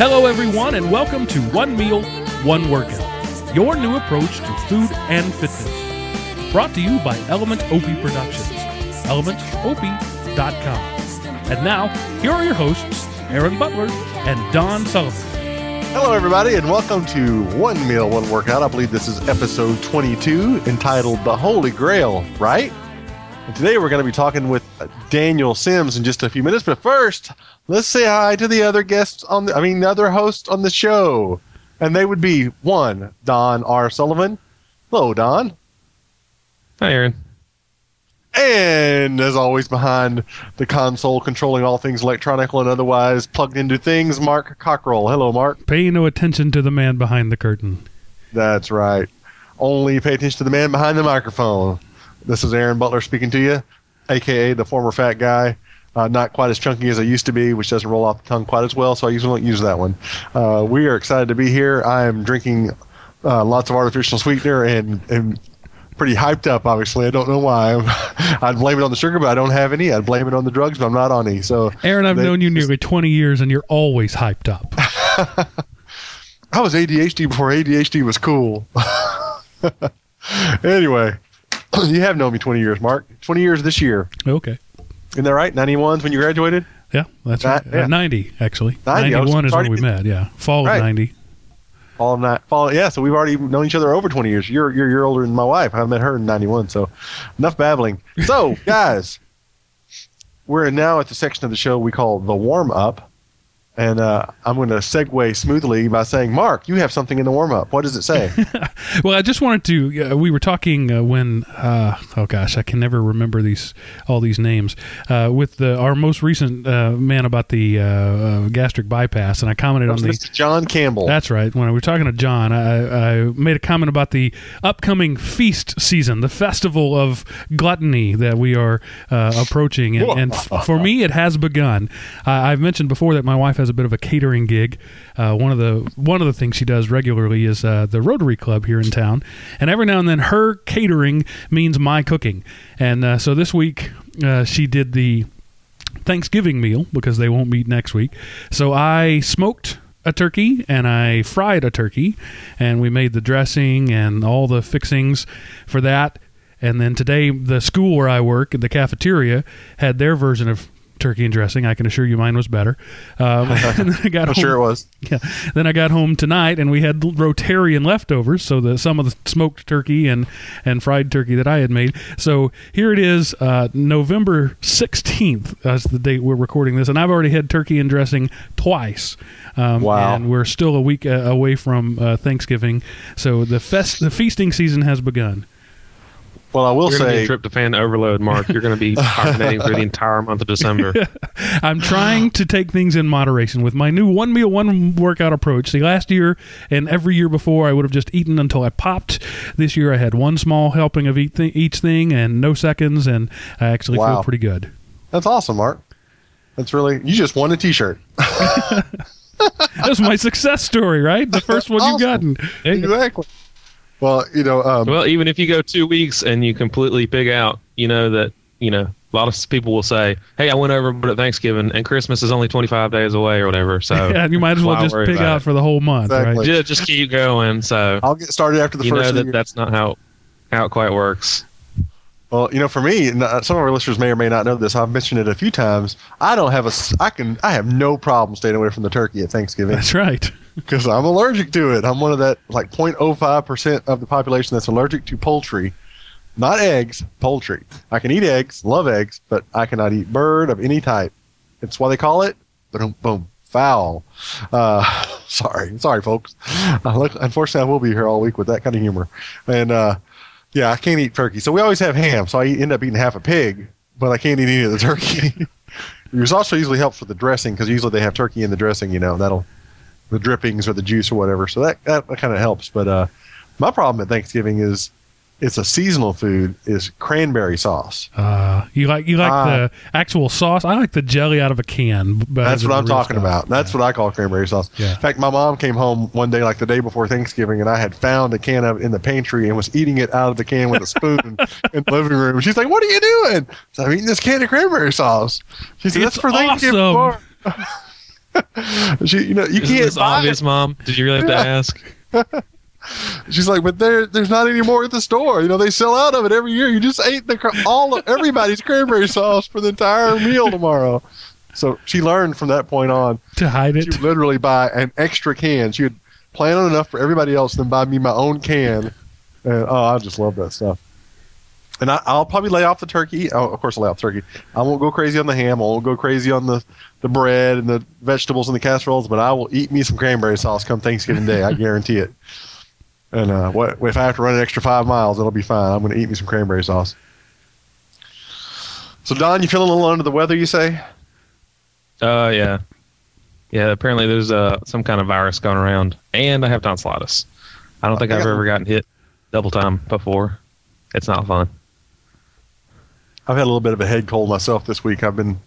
Hello, everyone, and welcome to One Meal, One Workout, your new approach to food and fitness. Brought to you by Element Opie Productions, elementopie.com. And now, here are your hosts, Aaron Butler and Don Sullivan. Hello, everybody, and welcome to One Meal, One Workout. I believe this is episode 22 entitled The Holy Grail, right? And today we're going to be talking with Daniel Sims in just a few minutes. But first, let's say hi to the other guests on the, I mean, the other hosts on the show. And they would be one, Don R. Sullivan. Hello, Don. Hi, Aaron. And as always, behind the console, controlling all things electronical and otherwise plugged into things, Mark Cockrell. Hello, Mark. Pay no attention to the man behind the curtain. That's right. Only pay attention to the man behind the microphone. This is Aaron Butler speaking to you, aka the former fat guy. Uh, not quite as chunky as I used to be, which doesn't roll off the tongue quite as well, so I usually don't use that one. Uh, we are excited to be here. I am drinking uh, lots of artificial sweetener and, and pretty hyped up, obviously. I don't know why. I'd blame it on the sugar, but I don't have any. I'd blame it on the drugs, but I'm not on any. So, Aaron, I've they- known you nearly 20 years, and you're always hyped up. I was ADHD before ADHD was cool. anyway, you have known me 20 years, Mark. 20 years this year. Okay. Isn't that right? 91's when you graduated? Yeah, that's That- right. yeah. Uh, 90, actually. 90, 91 is when we met, yeah. Fall Right. of 90. Fall of night, fall. Yeah, so we've already known each other over 20 years. You're you're year older than my wife. I met her in 91. So enough babbling. So guys, we're now at the section of the show we call the warm up, and uh, I'm going to segue smoothly by saying, Mark, you have something in the warm up. What does it say? Well, I just wanted to. Uh, we were talking uh, when. Uh, oh gosh, I can never remember these all these names. Uh, with the our most recent uh, man about the gastric bypass, and I commented on the. John Campbell. That's right. When we were talking to John, I, I made a comment about the upcoming feast season, the festival of gluttony that we are uh, approaching, and, and f- for me, it has begun. I I've mentioned before that my wife has a bit of a catering gig. Uh, one of the one of the things she does regularly is uh, the Rotary Club here in town, and every now and then her catering means my cooking. And uh, so this week uh, she did the Thanksgiving meal because they won't meet next week. So I smoked a turkey and I fried a turkey, and we made the dressing and all the fixings for that. And then today, the school where I work, the cafeteria, had their version of turkey and dressing. I can assure you mine was better. Um, I got I'm home, sure it was. yeah. Then I got home tonight and we had Rotarian leftovers, so the some of the smoked turkey and and fried turkey that I had made. So here it is, uh, November sixteenth. That's the date we're recording this, and I've already had turkey and dressing twice. Um, Wow. And we're still a week uh, away from uh, Thanksgiving, so the fest the feasting season has begun. Well, I will You're going to be say, a tryptophan overload, Mark. You're going to be hibernating for the entire month of December. I'm trying to take things in moderation with my new one meal, one workout approach. See, last year and every year before, I would have just eaten until I popped. This year, I had one small helping of each thing, each thing and no seconds, and I actually Wow. feel pretty good. that's awesome, Mark. That's really, you just won a t shirt. That's my success story, right? The first one you've gotten. exactly. Well, you know, um, well, even if you go two weeks and you completely pig out, you know that, you know, a lot of people will say, hey, I went over but at Thanksgiving and Christmas is only 25 days away or whatever. So Yeah, you might as well just worry pig out it? for the whole month, Exactly. right? just, just keep going. So I'll get started after the you first know of that year. that's not how, how it quite works. Well, you know, for me, uh, some of our listeners may or may not know this. I've mentioned it a few times. I don't have a, I can, I have no problem staying away from the turkey at Thanksgiving That's right. because I'm allergic to it. I'm one of that like 0.05 percent of the population that's allergic to poultry, not eggs, poultry. I can eat eggs, love eggs, but I cannot eat bird of any type. It's why they call it boom, boom, foul. Uh, sorry, sorry, folks. Uh, look, unfortunately, I will be here all week with that kind of humor, and uh, yeah, I can't eat turkey. So we always have ham. So I end up eating half a pig, but I can't eat any of the turkey. Which also usually helps with the dressing because usually they have turkey in the dressing. You know, that'll the drippings or the juice or whatever. So that that, that kind of helps. But uh, my problem at Thanksgiving is it's a seasonal food is cranberry sauce. Uh, you like you like Ah. the actual sauce. I like the jelly out of a can. But That's what I'm talking stuff. about. That's what I call cranberry sauce. Yeah. In fact, my mom came home one day, like the day before Thanksgiving, and I had found a can of it in the pantry and was eating it out of the can with a spoon in the living room. She's like, "What are you doing?" So I'm eating this can of cranberry sauce. She said, "That's for Thanksgiving." awesome. tomorrow." she, you know, you Is can't this buy obvious, mom? Did you really have to ask? She's like, but there, there's not any more at the store. You know, they sell out of it every year. You just ate the all of everybody's cranberry sauce for the entire meal tomorrow. So she learned from that point on. to hide it. She literally buy an extra can. She would plan on enough for everybody else, then buy me my own can. And oh, I just love that stuff. And I, I'll probably lay off the turkey. Oh, of course, I'll lay off turkey. I won't go crazy on the ham. I won't go crazy on the, the bread and the vegetables and the casseroles. But I will eat me some cranberry sauce come Thanksgiving Day. I guarantee it. And uh, what if I have to run an extra five miles? It'll be fine. I'm going to eat me some cranberry sauce. So Don, you feeling a little under the weather? You say? Uh, yeah, yeah. Apparently, there's uh some kind of virus going around, and I have tonsillitis. I don't think I I've got- ever gotten hit double time before. It's not fun. I've had a little bit of a head cold myself this week. I've been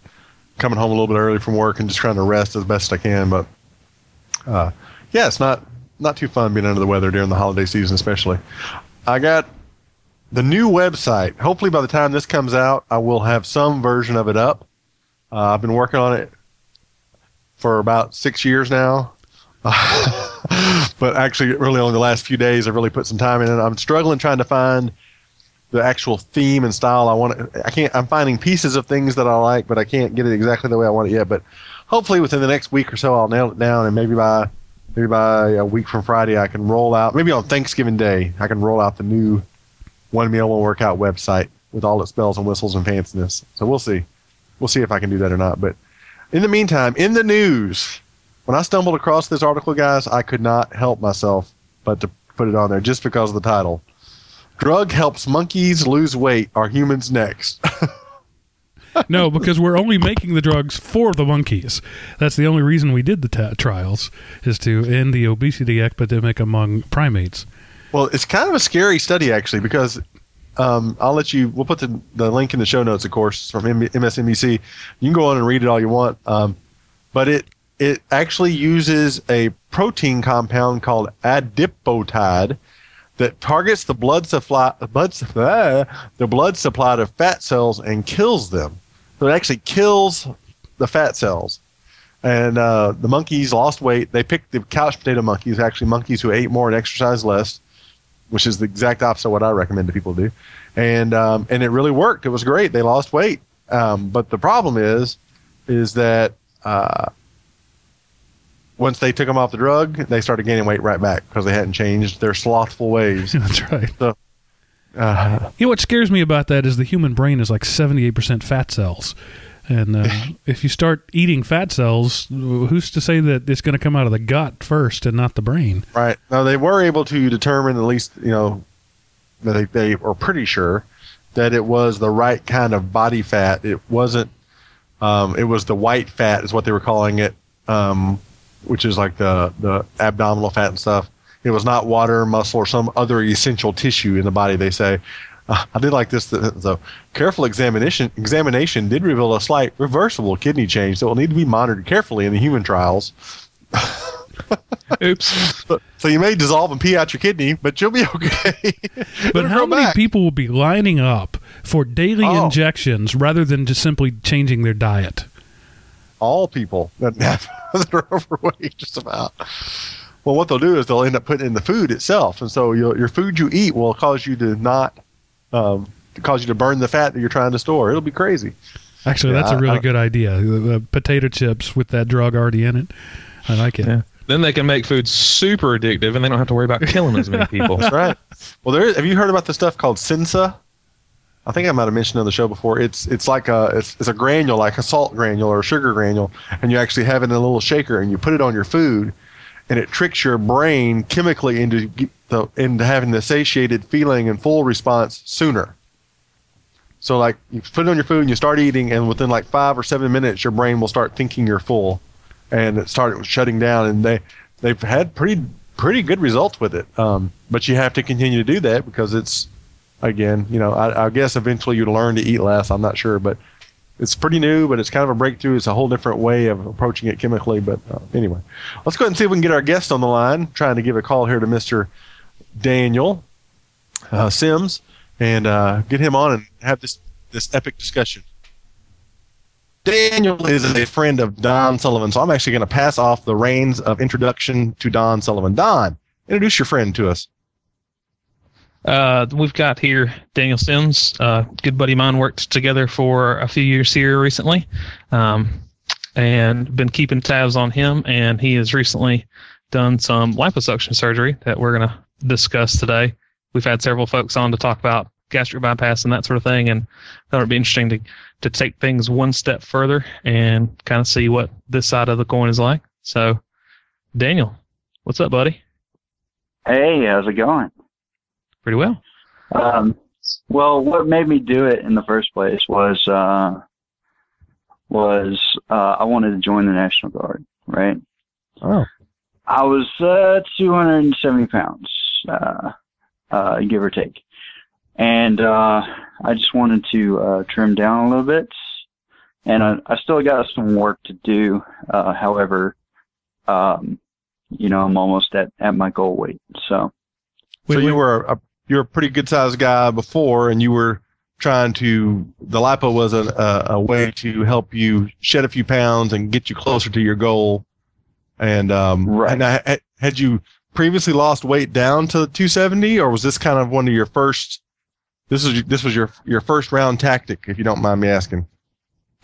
coming home a little bit early from work and just trying to rest as best I can. But uh, yeah, it's not not too fun being under the weather during the holiday season, especially. I got the new website. Hopefully, by the time this comes out, I will have some version of it up. Uh, I've been working on it for about six years now. but actually, really only the last few days, I've really put some time in it. I'm struggling trying to find the actual theme and style I want. I can't. I'm finding pieces of things that I like, but I can't get it exactly the way I want it yet. But hopefully, within the next week or so, I'll nail it down, and maybe by maybe by a week from Friday, I can roll out. Maybe on Thanksgiving Day, I can roll out the new one meal one workout website with all its bells and whistles and fanciness. So we'll see. We'll see if I can do that or not. But in the meantime, in the news, when I stumbled across this article, guys, I could not help myself but to put it on there just because of the title. Drug helps monkeys lose weight. Are humans next? No, because we're only making the drugs for the monkeys. That's the only reason we did the ta trials is to end the obesity epidemic among primates. well, it's kind of a scary study actually because um, I'll let you. We'll put the, the link in the show notes, of course, from M- MSNBC. You can go on and read it all you want. Um, but it it actually uses a protein compound called adipotide that targets the blood supply blood, uh, the blood supply to fat cells and kills them. So it actually kills the fat cells. And uh, the monkeys lost weight. They picked the couch potato monkeys, actually monkeys who ate more and exercised less, which is the exact opposite of what I recommend to people do. And um, and it really worked. It was great. They lost weight. Um, but the problem is, is that uh, once they took them off the drug, they started gaining weight right back because they hadn't changed their slothful ways. That's right. Uh, You know what scares me about that is the human brain is like 78% fat cells. And uh, if you start eating fat cells, who's to say that it's going to come out of the gut first and not the brain? Right. Now they were able to determine at least, you know, they, they were pretty sure that it was the right kind of body fat. It wasn't. Um, it was the white fat, is what they were calling it, um, which is like the the abdominal fat and stuff. It was not water, muscle, or some other essential tissue in the body. They say. Uh, I did like this. So careful examination examination did reveal a slight reversible kidney change that will need to be monitored carefully in the human trials. Oops. So, so you may dissolve and pee out your kidney, but you'll be okay. But how many back. people will be lining up for daily Oh. injections rather than just simply changing their diet? All people that, have, that are overweight, just about. Well, what they'll do is they'll end up putting in the food itself, and so your your food you eat will cause you to not, um, cause you to burn the fat that you're trying to store. It'll be crazy. Actually, Yeah, that's a I- really I- good idea. The, the potato chips with that drug already in it. I like it. Yeah. Then they can make food super addictive, and they don't have to worry about killing as many people. That's right. Well, there is, have you heard about the stuff called Sensa? I think I might have mentioned on the show before. It's it's like a it's, it's a granule, like a salt granule or a sugar granule, and you actually have it in a little shaker, and you put it on your food, and it tricks your brain chemically into the into having the satiated feeling and full response sooner. So like you put it on your food and you start eating, and within like five or seven minutes, your brain will start thinking you're full, and it started shutting down. And they they've had pretty pretty good results with it. Um, but you have to continue to do that because it's again, you know, I, I guess eventually you'd learn to eat less. I'm not sure, but it's pretty new, but it's kind of a breakthrough. It's a whole different way of approaching it chemically. But uh, anyway, let's go ahead and see if we can get our guest on the line. Trying to give a call here to Mr. Daniel uh, Sims and uh, get him on and have this this epic discussion. Daniel is a friend of Don Sullivan, so I'm actually going to pass off the reins of introduction to Don Sullivan. Don, introduce your friend to us. Uh, we've got here Daniel Sims, uh, good buddy of mine, worked together for a few years here recently, um, and been keeping tabs on him. And he has recently done some liposuction surgery that we're going to discuss today. We've had several folks on to talk about gastric bypass and that sort of thing, and thought it'd be interesting to to take things one step further and kind of see what this side of the coin is like. So, Daniel, what's up, buddy? Hey, how's it going? Pretty well. Um, well, what made me do it in the first place was uh, was uh, I wanted to join the National Guard, right? Oh. I was uh, 270 pounds, uh, uh, give or take, and uh, I just wanted to uh, trim down a little bit. And I, I still got some work to do. Uh, however, um, you know, I'm almost at, at my goal weight. So, so you were a, you were a pretty good sized guy before, and you were trying to the lipo was a, a, a way to help you shed a few pounds and get you closer to your goal. And um, Right. and I, had you previously lost weight down to 270, or was this kind of one of your first? This was this was your your first round tactic, if you don't mind me asking.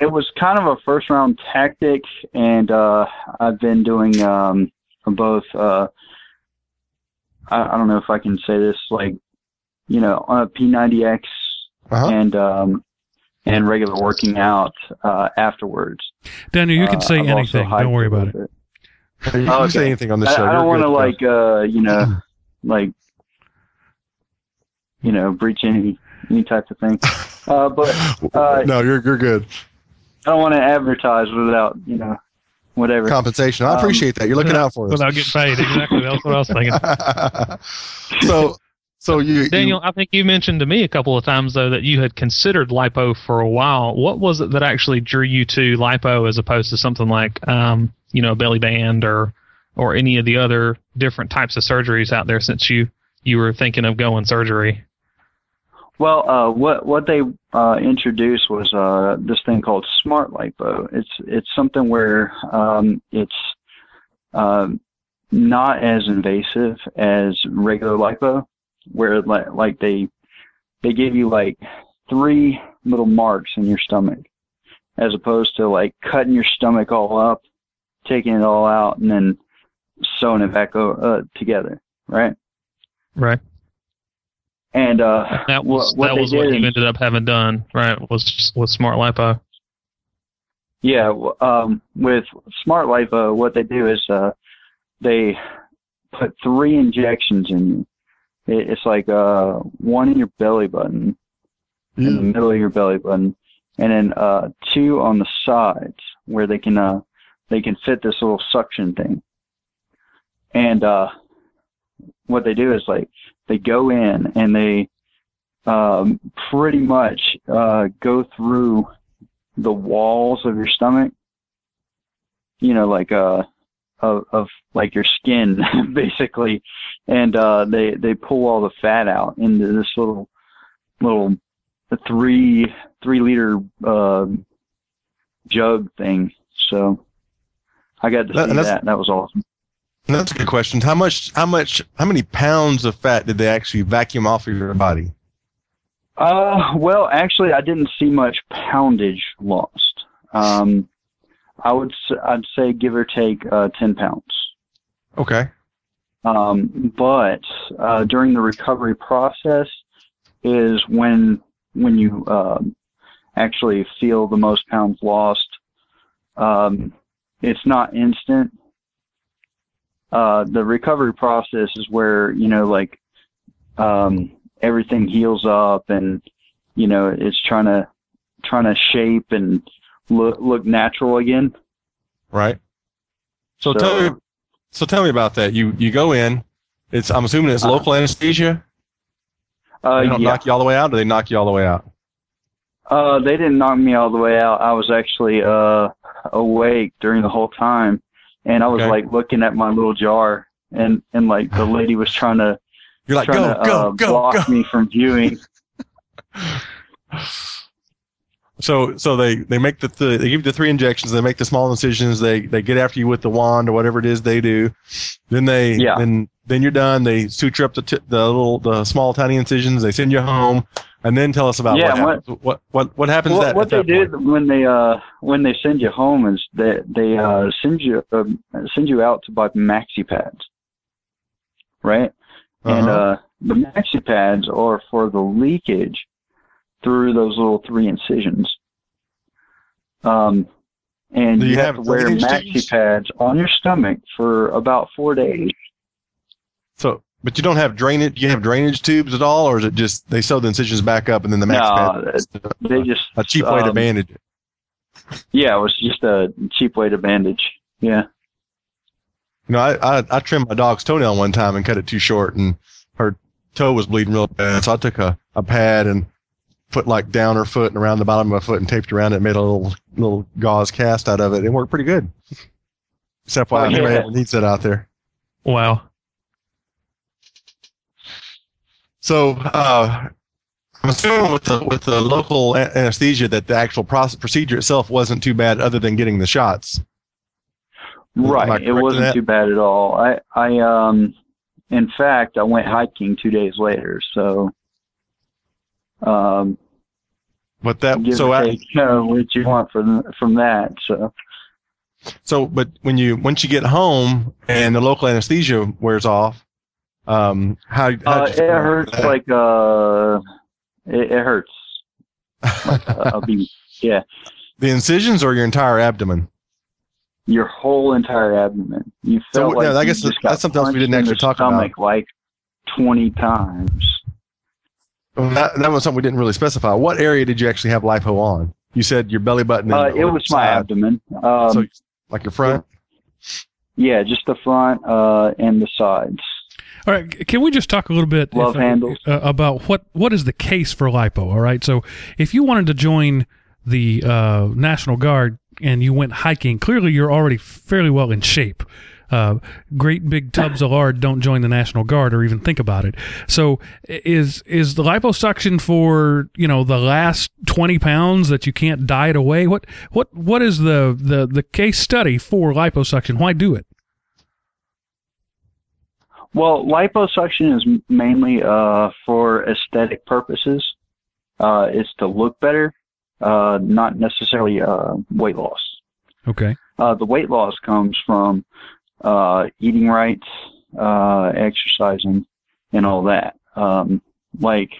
it was kind of a first round tactic and uh I've been doing um both uh I, I don't know if I can say this like you know on a P90X Uh-huh. and um and regular working out uh afterwards. Daniel, you can Uh, say I've anything. Don't worry about little it. You can Okay. say anything on this I, show. I You're don't want to like uh you know like you know breach any any type of thing. Uh but uh, no, you're you're good. I don't want to advertise without, you know, whatever. Compensation. I Um, appreciate that. You're looking out for us. Without getting paid. Exactly. That's what I was thinking. so so you Daniel, I think you mentioned to me a couple of times though that you had considered lipo for a while. What was it that actually drew you to lipo as opposed to something like, um, you know, belly band or or any of the other different types of surgeries out there? Since you you were thinking of going surgery. Well, uh, what what they uh, introduced was uh, this thing called Smart Lipo. It's it's something where um, it's um, not as invasive as regular lipo, where like like they they give you like three little marks in your stomach, as opposed to like cutting your stomach all up, taking it all out, and then sewing it back o- uh, together, right? Right. And uh, That was what, what that was what you is- ended up having done. Right. Was was smart lipo. Yeah, um, with Smart Lipo, what they do is uh, they put three injections in you. It, it's like uh, one in your belly button, in the middle of your belly button, and then uh, two on the sides where they can uh, they can fit this little suction thing. And uh, what they do is like they go in and they um, pretty much uh, go through the walls of your stomach. You know, like uh, of, of like your skin, basically, and uh, they they pull all the fat out into this little little three three liter uh, jug thing. So I got to see that. That was awesome. That's a good question. How much? How much? How many pounds of fat did they actually vacuum off of your body? Uh, well, actually, I didn't see much poundage lost. Um, I would I'd say give or take uh, ten pounds. Okay. Um, but uh, during the recovery process is when when you um, actually feel the most pounds lost. Um, it's not instant. Uh, the recovery process is where you know, like um, everything heals up, and you know, it's trying to trying to shape and look look natural again. Right. So, So- tell me. So tell me about that. You you go in. It's I'm assuming it's Uh, local anesthesia. Uh, They don't yeah. knock you all the way out, or they knock you all the way out. Uh, they didn't knock me all the way out. I was actually uh awake during the whole time, and I was Okay. like looking at my little jar, and and like the lady was trying to You're like trying go to go uh, go block go. me from viewing. So so they they make the th- they give you the three injections. They make the small incisions. They they get after you with the wand or whatever it is they do. Then they Yeah. then then you're done. They suture up the t- the little the small tiny incisions. They send you home, and then tell us about Yeah, what what- happens. What what what happens what, that, what at they point? when they uh when they send you home is that they uh send you uh, send you out to buy maxi pads, right? And Uh-huh. uh the maxi pads are for the leakage through those little three incisions. Um, and you, you have, have to wear maxi pads on your stomach for about four days. So, but you don't have drainage. You have drainage tubes at all, or is it just they sew the incisions back up and then the max No, pad? They just a cheap way to um, bandage it. Yeah, it was just a cheap way to bandage. Yeah. You know, I, I I trimmed my dog's toenail one time and cut it too short, and her toe was bleeding real bad. So I took a, a pad and put like down her foot and around the bottom of my foot and taped around it, and made a little little gauze cast out of it. It worked pretty good. Except why Oh, anybody yeah. needs that out there. Wow. So uh, I'm assuming with the with the local anesthesia that the actual process, procedure itself wasn't too bad, other than getting the shots. Right. It wasn't too bad at all. I, I, um, in fact, I went hiking two days later. So, um, But that so I, take uh, what you want from from that. So, So, but when you once you get home and the local anesthesia wears off, um, how, how uh, it hurts like uh, it, it hurts. Like, uh, I'll be yeah, the incisions or your entire abdomen. your whole entire abdomen. You So, like yeah, I guess just got that's something else we didn't actually talk about. stomach Like twenty times. Well, That, that was something we didn't really specify. What area did you actually have lipo on? You said your belly button. Uh, it was my abdomen. Um, so, like your front. yeah, just the front uh, and the sides. All right, can we just talk a little bit Love if- handles. uh, about what what is the case for lipo? All right, so if you wanted to join the uh, National Guard and you went hiking, clearly you're already fairly well in shape. Uh, great big tubs of lard don't join the National Guard or even think about it. So is is the liposuction for you know the last twenty pounds that you can't diet away? What what what is the the the case study for liposuction? Why do it? Well, liposuction is mainly uh, for aesthetic purposes. Uh, it's to look better, uh, not necessarily uh, weight loss. Okay. Uh, the weight loss comes from uh, eating right, uh, exercising, and all that. Um, like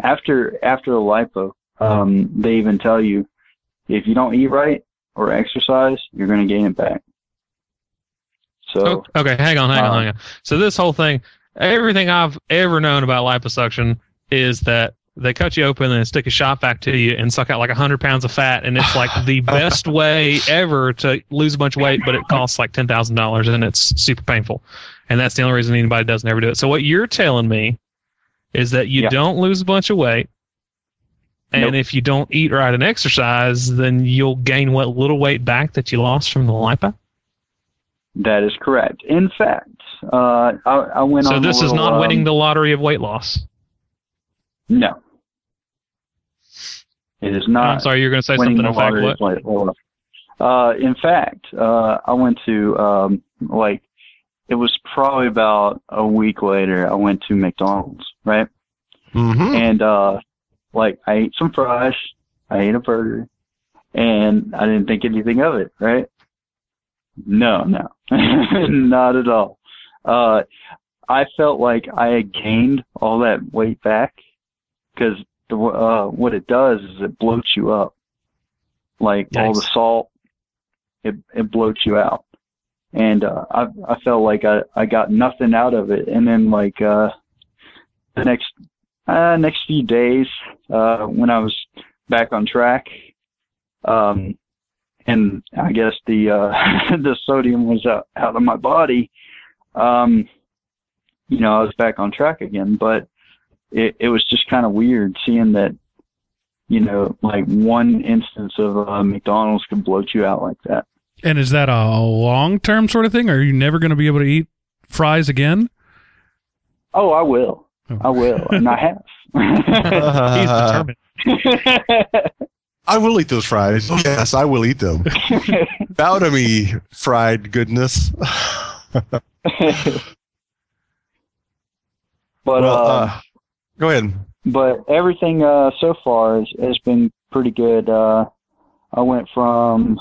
after after the lipo, um, they even tell you if you don't eat right or exercise, you're going to gain it back. So Oh, okay, hang on, hang on, um, hang on. So this whole thing, everything I've ever known about liposuction is that they cut you open and stick a shot back to you and suck out like hundred pounds of fat, and it's like the best way ever to lose a bunch of weight, but it costs like ten thousand dollars and it's super painful, and that's the only reason anybody doesn't ever do it. So what you're telling me is that you Yeah. don't lose a bunch of weight. And Nope. if you don't eat right and exercise, then you'll gain what little weight back that you lost from the lipo. That is correct. In fact, uh, I, I went So on. a this is not um, winning the lottery of weight loss. No, it is not. I'm sorry, you're going to say something. In fact, what? of weight. Uh, in fact, uh, I went to um, like it was probably about a week later. I went to McDonald's, right? Mm-hmm. And uh, like I ate some fries, I ate a burger, and I didn't think anything of it, right? No, no, not at all. Uh, I felt like I had gained all that weight back because the uh, what it does is it bloats you up, like all the salt, it it bloats you out, and uh, I I felt like I I got nothing out of it, and then like uh, the next uh, next few days uh, when I was back on track, um, and I guess the uh, the sodium was out, out of my body. Um, you know, I was back on track again, but it, it was just kind of weird seeing that, you know, like one instance of uh, McDonald's could bloat you out like that. And is that a long term sort of thing? Are you never going to be able to eat fries again? Oh, I will. Oh. I will, and I have. He's determined. I will eat those fries. Yes, I will eat them. Bow to me, fried goodness. but well, uh, uh, go ahead. but everything uh, so far has, has been pretty good. Uh, I went from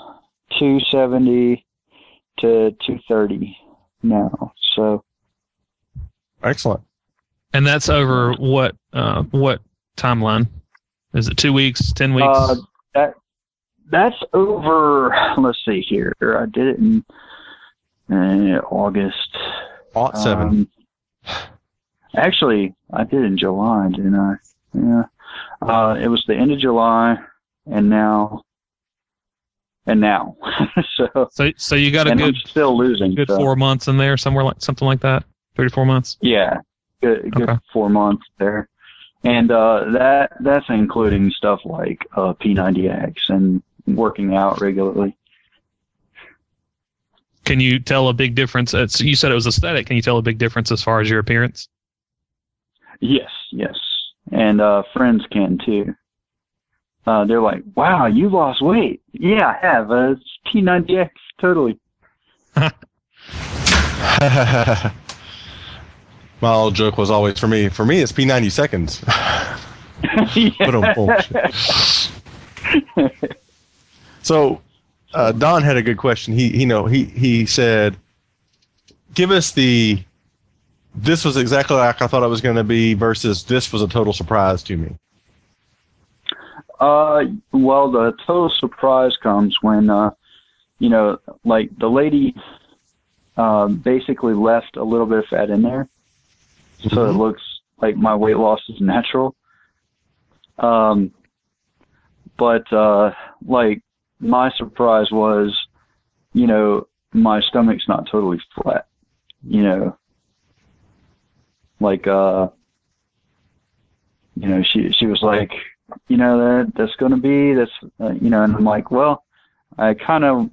270 to 230 now. So Excellent. And that's over what uh, what timeline? Is it two weeks, ten weeks? uh, that that's over. Let's see here. I did it in uh, August. Ought seven. Um, actually, I did in July, didn't I? Yeah. Uh, it was the end of July, and now, and now. so, so so you got a good I'm still losing. good so, four months in there somewhere like something like that. Three to four months. Yeah, good, good Okay. four months there, and uh, that that's including stuff like uh, P90X and working out regularly. Can you tell a big difference? It's, you said it was aesthetic. Can you tell a big difference as far as your appearance? Yes, yes, and uh, friends can too. Uh, they're like, "Wow, you lost weight." Yeah, I have. Uh, it's P90X, totally. My old joke was always for me. For me, it's P90 seconds. So, uh, Don had a good question. He, you know he he said, "Give us the this was exactly like I thought it was going to be versus this was a total surprise to me." Uh, well, the total surprise comes when, uh, you know, like the lady, uh, basically left a little bit of fat in there, so it looks like my weight loss is natural. Um, but uh, like my surprise was, you know, my stomach's not totally flat. You know, like uh, you know, she she was like, you know that that's going to be that's uh, you know and i'm like well i kind of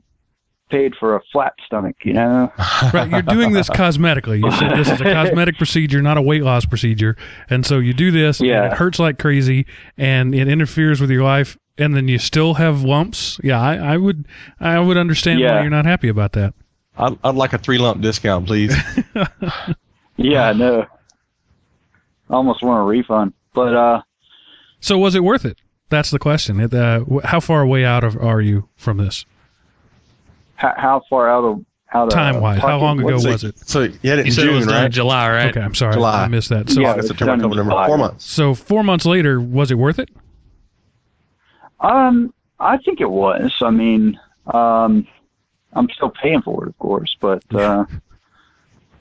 paid for a flat stomach you know Right, you're doing this cosmetically. You said this is a cosmetic procedure, not a weight loss procedure, and so you do this. and Yeah. it hurts like crazy, and it interferes with your life, and then you still have lumps. Yeah, I, I would, I would understand why you're not happy about that. I'd, I'd like a three lump discount, please. yeah no I almost want a refund but uh So was it worth it? That's the question. It, uh, how far away out of are you from this how, how far out of out time wise? How long ago So- was it? So you had it You in said it was June, in right? July, right? Okay, I'm sorry, July. I missed that. So, Yeah. It's September, done in October, November, July. four months. so four months later, was it worth it? um i think it was i mean um i'm still paying for it of course but uh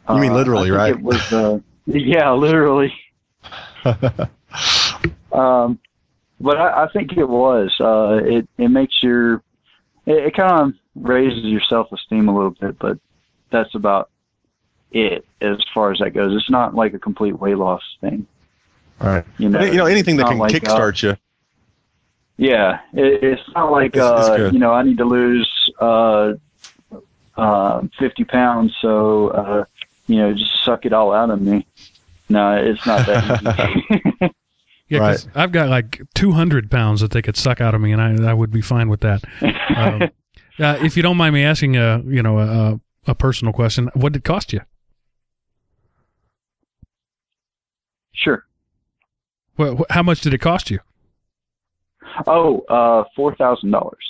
You mean uh, literally, I right? it was uh yeah literally um, but I, I think it was. Uh, it it makes your it, it kind of raises your self esteem a little bit, but that's about it as far as that goes. It's not like a complete weight loss thing. All right. You know, you know, anything that can like, uh, kickstart you. Yeah, it, it's not like It's- it's uh, good. you know I need to lose uh, uh, fifty pounds, so uh, you know just suck it all out of me. No, it's not that easy. Yeah, 'cause I've got like 200 pounds that they could suck out of me, and I, I would be fine with that. Um, uh, if you don't mind me asking, a you know, a, a personal question, what did it cost you? sure. What, wh- how much did it cost you? Oh, uh, four thousand dollars.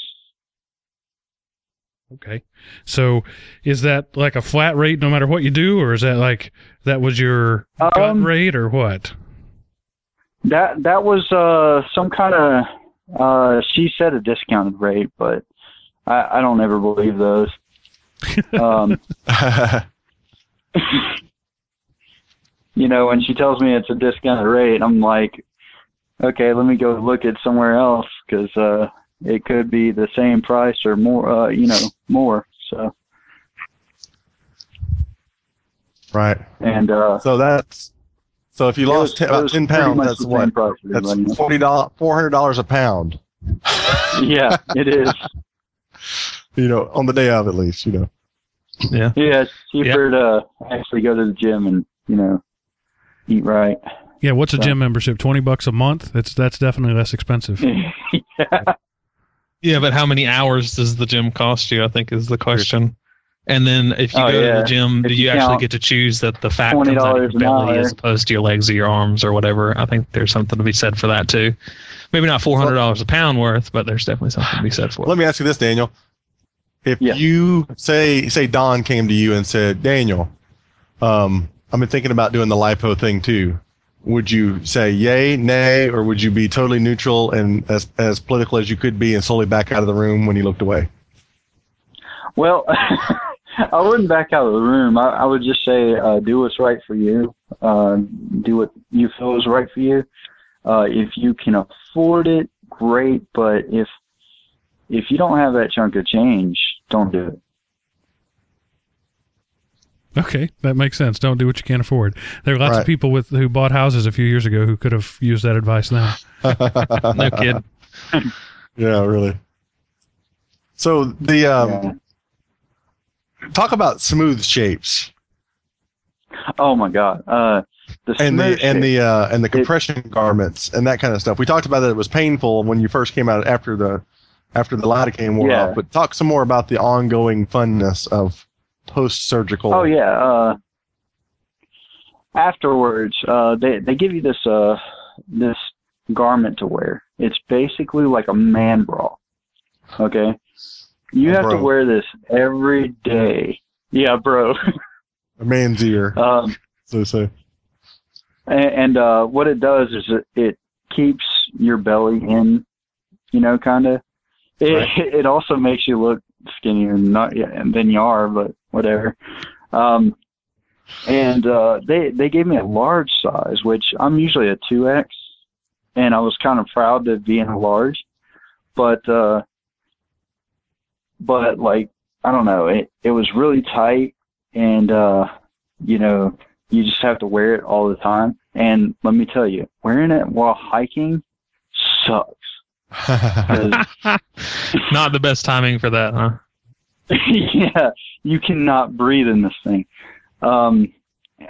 Okay, so is that like a flat rate no matter what you do, or is that like that was your Um, rate, or what? That that was uh, some kind of uh, she said a discounted rate, but I, I don't ever believe those. Um, you know, when she tells me it's a discounted rate, I'm like, okay, let me go look at somewhere else because uh, it could be the same price or more. Uh, you know, more. So right. and uh, So that's so if you lost was- ten, about ten pounds, that's what price, that's forty dollars, four hundred dollars a pound. yeah, it is. You know, on the day of at least. You know. Yeah. Yeah, it's cheaper to actually go to the gym and you know eat right. Yeah, what's a gym membership? 20 bucks a month? That's that's definitely less expensive. yeah. Yeah, but how many hours does the gym cost you? I think is the question. And then if you Oh, go to the gym, If do you you actually get to choose that the fat comes out of your belly as opposed to your legs or your arms or whatever? I think there's something to be said for that too. Maybe not four hundred dollars a pound worth, but there's definitely something to be said for it. Let me ask you this, Daniel. If Yeah. you say say Don came to you and said, Daniel, um, I've been thinking about doing the lipo thing too. Would you say yay, nay, or would you be totally neutral and as as political as you could be and slowly back out of the room when he looked away? Well, I wouldn't back out of the room. I, I would just say, uh, do what's right for you. Uh, do what you feel is right for you. Uh, if you can afford it, great. But if if you don't have that chunk of change, don't do it. Okay, that makes sense. Don't do what you can't afford. There are lots of people with who bought houses a few years ago who could have used that advice now. no kid. Yeah, really. So the um, Yeah. talk about smooth shapes Oh my God. Uh, the and smooth the and the uh, and the compression garments and that kind of stuff. We talked about that it was painful when you first came out after the after the lidocaine wore Yeah. off. But talk some more about the ongoing funness of post surgical. Oh yeah. Uh, afterwards, uh, they they give you this uh this garment to wear. It's basically like a man bra. Okay. You have bro. to wear this every day. Yeah, bro. a man's ear. um, so so and, and uh, what it does is it, it keeps your belly in, you know, kind of. It Right. it also makes you look skinnier, not yeah, than you are, but whatever. Um, and uh, they they gave me a large size, which I'm usually a two X, and I was kind of proud to be in a large, but uh, but like I don't know, it it was really tight, and uh, you know you just have to wear it all the time. And let me tell you, wearing it while hiking sucks. 'Cause, Not the best timing for that, huh? yeah, you cannot breathe in this thing. Um,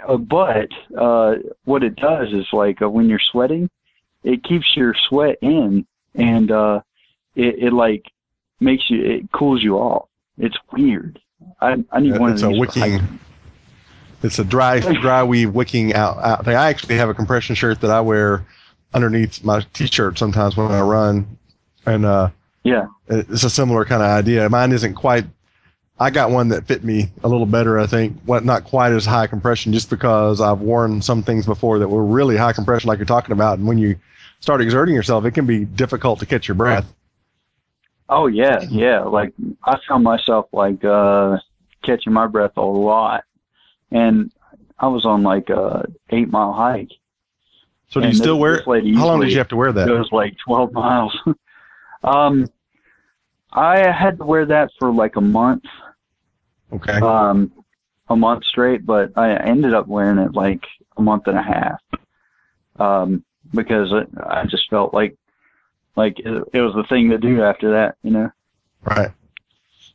uh, but uh, what it does is like uh, when you're sweating, it keeps your sweat in, and uh, it, it like makes you, it cools you off. It's weird. I I need one it's of a these. for wicking. hiking. It's a dry dry weave wicking out, out thing. I actually have a compression shirt that I wear underneath my t-shirt sometimes when I run, and uh, Yeah. it's a similar kind of idea. Mine isn't quite. I got one that fit me a little better, I think. What not quite as high compression, just because I've worn some things before that were really high compression, like you're talking about. And when you start exerting yourself, it can be difficult to catch your breath. Oh yeah, yeah. Like I found myself like uh catching my breath a lot, and I was on like a eight mile hike. So do you still wear? lady How long did you have to wear that? It was like 12 miles. um, I had to wear that for like a month, Okay. um, a month straight, but I ended up wearing it like a month and a half, um, because it, I just felt like, like it, it was the thing to do after that, you know. Right.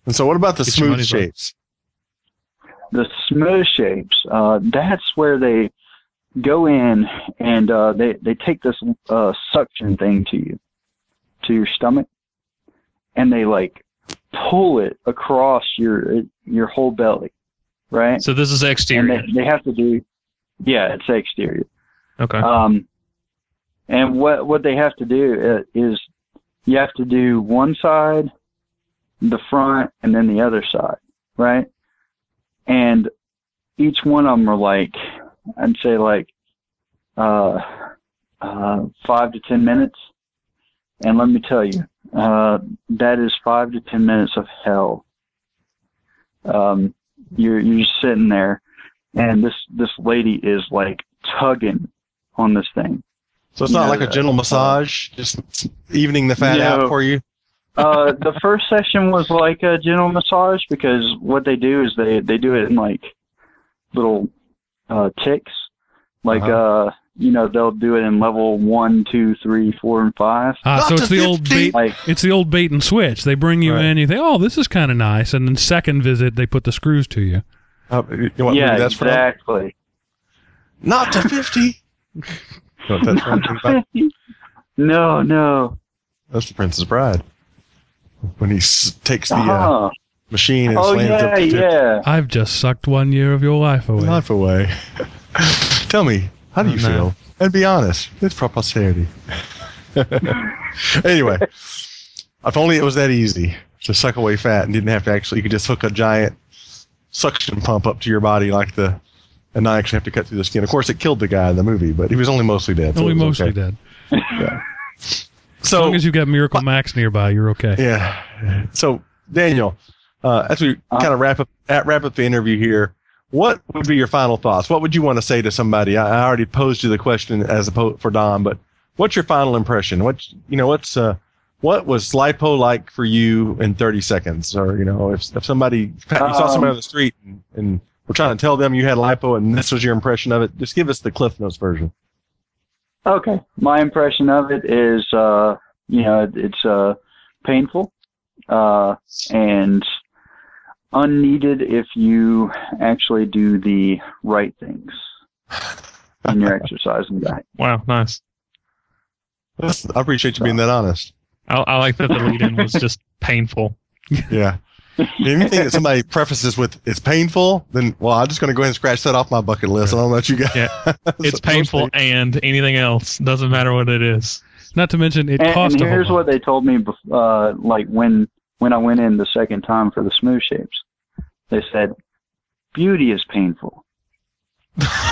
And so, what about the Get smooth money's worth. shapes? the smooth shapes uh that's where they go in and uh they they take this uh suction thing to you to your stomach and they like pull it across your your whole belly right So this is and exterior. they, they have to do yeah it's exterior Okay. um and what what they have to do uh, is you have to do one side the front and then the other side right and each one of them are like i'd say like uh uh five to ten minutes and let me tell you uh that is five to ten minutes of hell um you're you're just sitting there and this this lady is like tugging on this thing So it's You not know, like a gentle massage, just evening the fat out for you. uh, the first session was like a gentle massage because what they do is they they do it in like little uh, ticks. Like Uh-huh. uh you know they'll do it in level one, two, three, four, and five. Ah, so it's to the old bait. Like It's the old bait and switch. They bring you Right. in, you think, "Oh, this is kind of nice," and then second visit they put the screws to you. Uh, you know what yeah, movie that's from? exactly. Not to fifty. You know what that's from? no, no. That's the Princess Bride. when he s- takes the uh, Uh-huh. machine and oh slams yeah, up the tip yeah. I've just sucked one year of your life away. life away. Tell me, how do you Oh, feel? And be honest. It's for posterity. anyway, if only it was that easy to suck away fat and didn't have to actually, you could just hook a giant suction pump up to your body like the, and not actually have to cut through the skin. Of course, it killed the guy in the movie, but he was only mostly dead. so Only it mostly okay. dead. As So, long as you've got Miracle Max nearby, you're okay. Yeah. So Daniel, uh, as we Uh-huh. kind of wrap up at, wrap up the interview here, what would be your final thoughts? What would you want to say to somebody? I, I already posed you the question as opposed for Don, but what's your final impression? What you know? What's uh, what was lipo like for you in 30 seconds? Or you know, if if somebody you saw somebody Um, on the street and, and we're trying to tell them you had lipo and this was your impression of it, just give us the Cliff Notes version. Okay. My impression of it is, uh, you know, it- it's uh, painful uh, and unneeded if you actually do the right things in your exercise and diet. Wow, nice. That's- I appreciate you being that honest. I, I like that the lead in was just painful. Yeah. Anything that somebody prefaces with "it's painful," then well, I'm just going to go ahead and scratch that off my bucket list. I don't know about you guys. Yeah. It's painful and anything else. Doesn't matter what it is. Not to mention it And, cost and a whole here's lot. what they told me, uh, like when when I went in the second time for the SmoothShapes. They said, "Beauty is painful."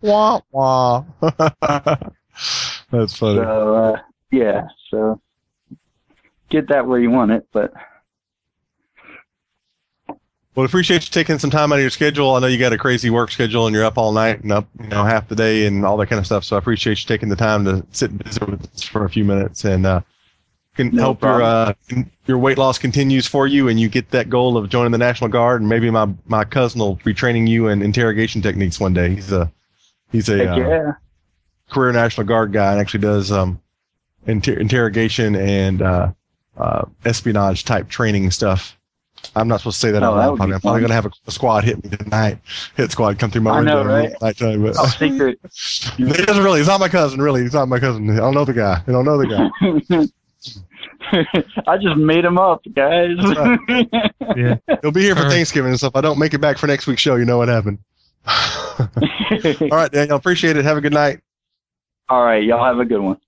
wah wah. That's funny. So uh, yeah, so get that where you want it, but Well, appreciate you taking some time out of your schedule. I know you got a crazy work schedule and you're up all night and up, you know, half the day and all that kind of stuff. So I appreciate you taking the time to sit and visit with us for a few minutes and uh, can No help your uh, problem. Your weight loss continues for you and you get that goal of joining the National Guard and maybe my my cousin will be training you in interrogation techniques one day. He's a he's a uh, yeah. career National Guard guy and actually does um, inter- interrogation and uh, uh, espionage type training stuff. I'm not supposed to say that Oh, out loud. Probably. I'm probably going to have a, a squad hit me tonight. Hit squad come through my I window know, right? nighttime. But Top secret. he doesn't really. He's not my cousin. Really, he's not my cousin. I don't know the guy. I don't know the guy. I just made him up, guys. Yeah. He'll be here for All right. Thanksgiving and stuff. I don't make it back for next week's show. You know what happened. All right, Daniel. Appreciate it. Have a good night. All right, y'all have a good one.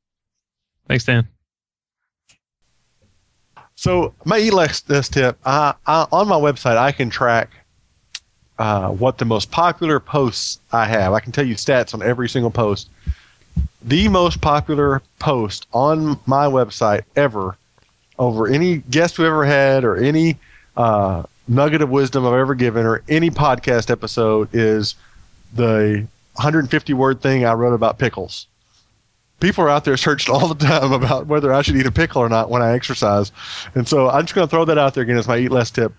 Thanks, Dan. So my eat less this tip. I, I, on my website, I can track uh, what the most popular posts I have. I can tell you stats on every single post. The most popular post on my website ever, over any guest we've ever had or any uh, nugget of wisdom I've ever given or any podcast episode, is the 150 word thing I wrote about pickles people are out there searching all the time about whether I should eat a pickle or not when I exercise. And so I'm just going to throw that out there again as my eat less tip.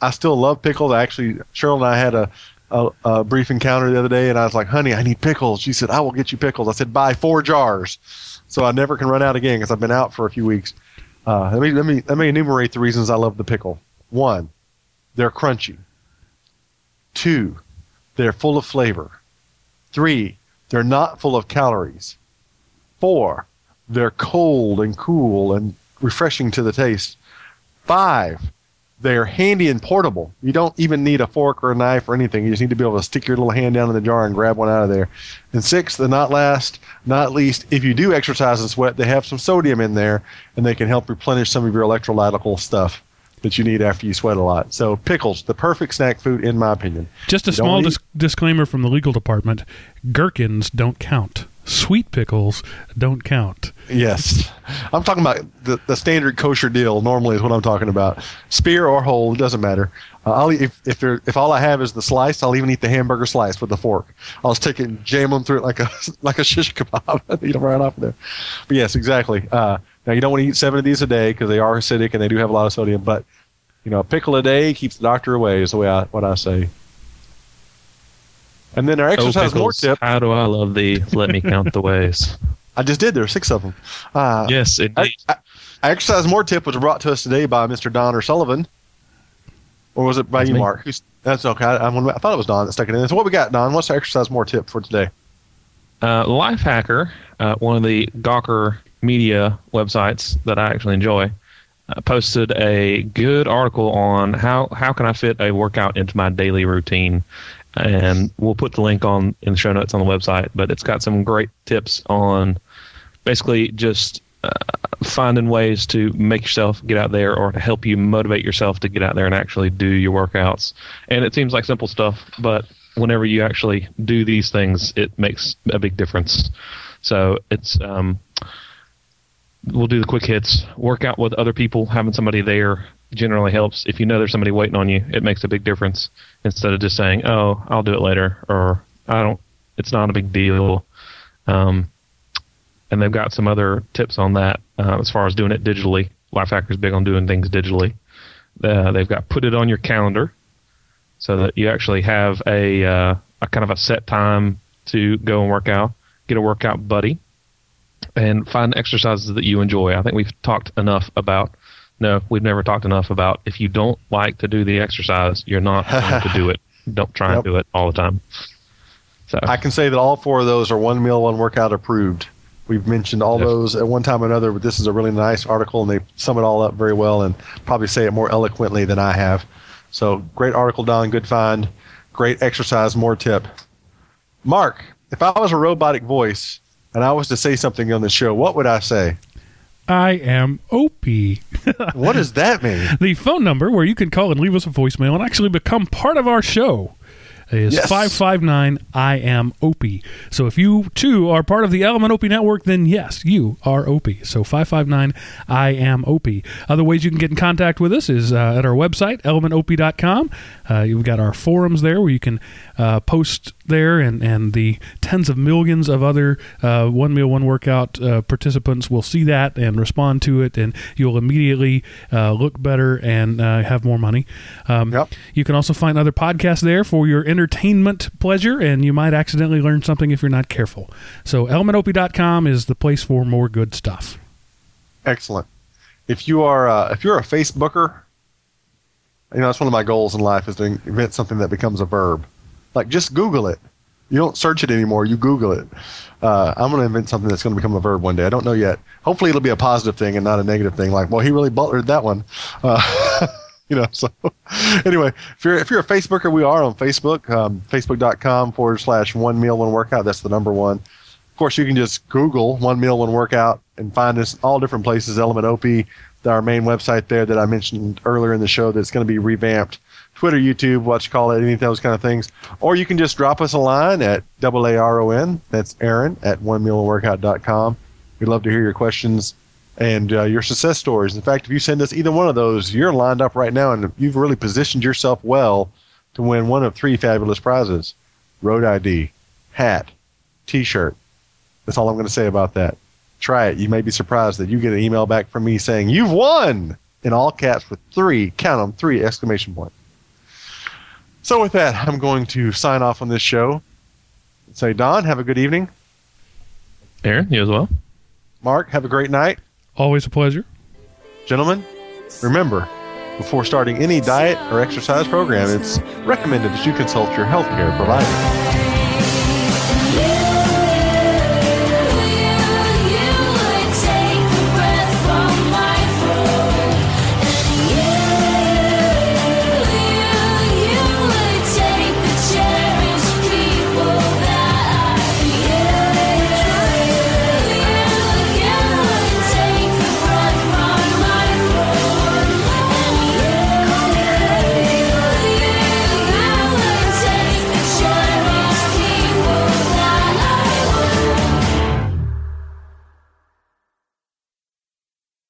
I still love pickles. I actually, Cheryl and I had a, a, a brief encounter the other day, and I was like, honey, I need pickles. She said, I will get you pickles. I said, buy four jars. So I never can run out again because I've been out for a few weeks. Uh, let, me, let, me, let me enumerate the reasons I love the pickle. One, they're crunchy. Two, they're full of flavor. Three, they're not full of calories. Four, they're cold and cool and refreshing to the taste. Five, they're handy and portable. You don't even need a fork or a knife or anything. You just need to be able to stick your little hand down in the jar and grab one out of there. And six, the not last, not least, if you do exercise and sweat, they have some sodium in there and they can help replenish some of your electrolytical stuff that you need after you sweat a lot. So pickles, the perfect snack food in my opinion. Just a small dis- disclaimer from the legal department: gherkins don't count. Sweet pickles don't count. Yes, I'm talking about the, the standard kosher deal. Normally, is what I'm talking about. Spear or whole, it doesn't matter. Uh, I'll if if there, if all I have is the slice, I'll even eat the hamburger slice with a fork. I'll just take it and jam them through it like a like a shish kebab. and eat them right off there. But yes, exactly. Uh, now you don't want to eat seven of these a day because they are acidic and they do have a lot of sodium. But you know, a pickle a day keeps the doctor away. Is the way I what I say. And then our Oh, exercise more tip. How do I love thee? Let me count the ways. I just did. There are six of them. Uh, Yes, indeed. I, I exercise more tip was brought to us today by Mr. Donner Sullivan, or was it by That's you, me. Mark? Who's, that's okay. I, I, I thought it was Don that stuck it in. So what we got, Don? What's our exercise more tip for today? Uh, Lifehacker, uh, one of the Gawker media websites that I actually enjoy, uh, posted a good article on how how can I fit a workout into my daily routine, and we'll put the link on in the show notes on the website. But it's got some great tips on basically just uh, finding ways to make yourself get out there or to help you motivate yourself to get out there and actually do your workouts. And it seems like simple stuff, but whenever you actually do these things, it makes a big difference. So it's um, we'll do the quick hits. Work out with other people. Having somebody there generally helps. If you know there's somebody waiting on you, it makes a big difference. Instead of just saying, "Oh, I'll do it later," or "I don't," it's not a big deal. Um, and they've got some other tips on that uh, as far as doing it digitally. Lifehacker is big on doing things digitally. Uh, they've got put it on your calendar so that you actually have a, uh, a kind of a set time to go and work out. Get a workout buddy and find exercises that you enjoy. I think we've talked enough about. No, we've never talked enough about if you don't like to do the exercise, you're not going to do it. Don't try yep. and do it all the time. So I can say that all four of those are one meal, one workout approved. We've mentioned all those at one time or another, but this is a really nice article, and they sum it all up very well and probably say it more eloquently than I have. So great article, Don. Good find. Great exercise. More tip. Mark, if I was a robotic voice and I was to say something on the show, what would I say? I am Opie. what does that mean? The phone number where you can call and leave us a voicemail and actually become part of our show is yes. 559 I am Opie. So if you too are part of the Element Opie network, then yes, you are Opie. So 559 I am Opie. Other ways you can get in contact with us is uh, at our website, elementopie.com. Uh, you've got our forums there where you can uh, post there, and, and the tens of millions of other uh, One Meal, One Workout uh, participants will see that and respond to it, and you'll immediately uh, look better and uh, have more money. Um, yep. You can also find other podcasts there for your entertainment pleasure, and you might accidentally learn something if you're not careful. So, elementopie.com is the place for more good stuff. Excellent. If you are uh, if you're a Facebooker, you know that's one of my goals in life is to invent something that becomes a verb. Like just Google it. You don't search it anymore. You Google it. Uh, I'm going to invent something that's going to become a verb one day. I don't know yet. Hopefully, it'll be a positive thing and not a negative thing. Like, well, he really butlered that one. Uh, you know. So, anyway, if you're if you're a Facebooker, we are on Facebook. Um, Facebook.com forward slash one meal one workout. That's the number one. Of course, you can just Google one meal one workout and find us all different places. Element OP, our main website there that I mentioned earlier in the show that's going to be revamped Twitter, YouTube, what you call it, any of those kind of things. Or you can just drop us a line at A-A-R-O-N. That's Aaron at onemealworkout.com. We'd love to hear your questions and uh, your success stories. In fact, if you send us either one of those, you're lined up right now and you've really positioned yourself well to win one of three fabulous prizes road ID, hat, t shirt. That's all I'm going to say about that. Try it. You may be surprised that you get an email back from me saying, You've won! In all caps with three, count them, three exclamation points. So with that, I'm going to sign off on this show. Say, Don, have a good evening. Aaron, you as well. Mark, have a great night. Always a pleasure. Gentlemen, remember, before starting any diet or exercise program, it's recommended that you consult your healthcare provider.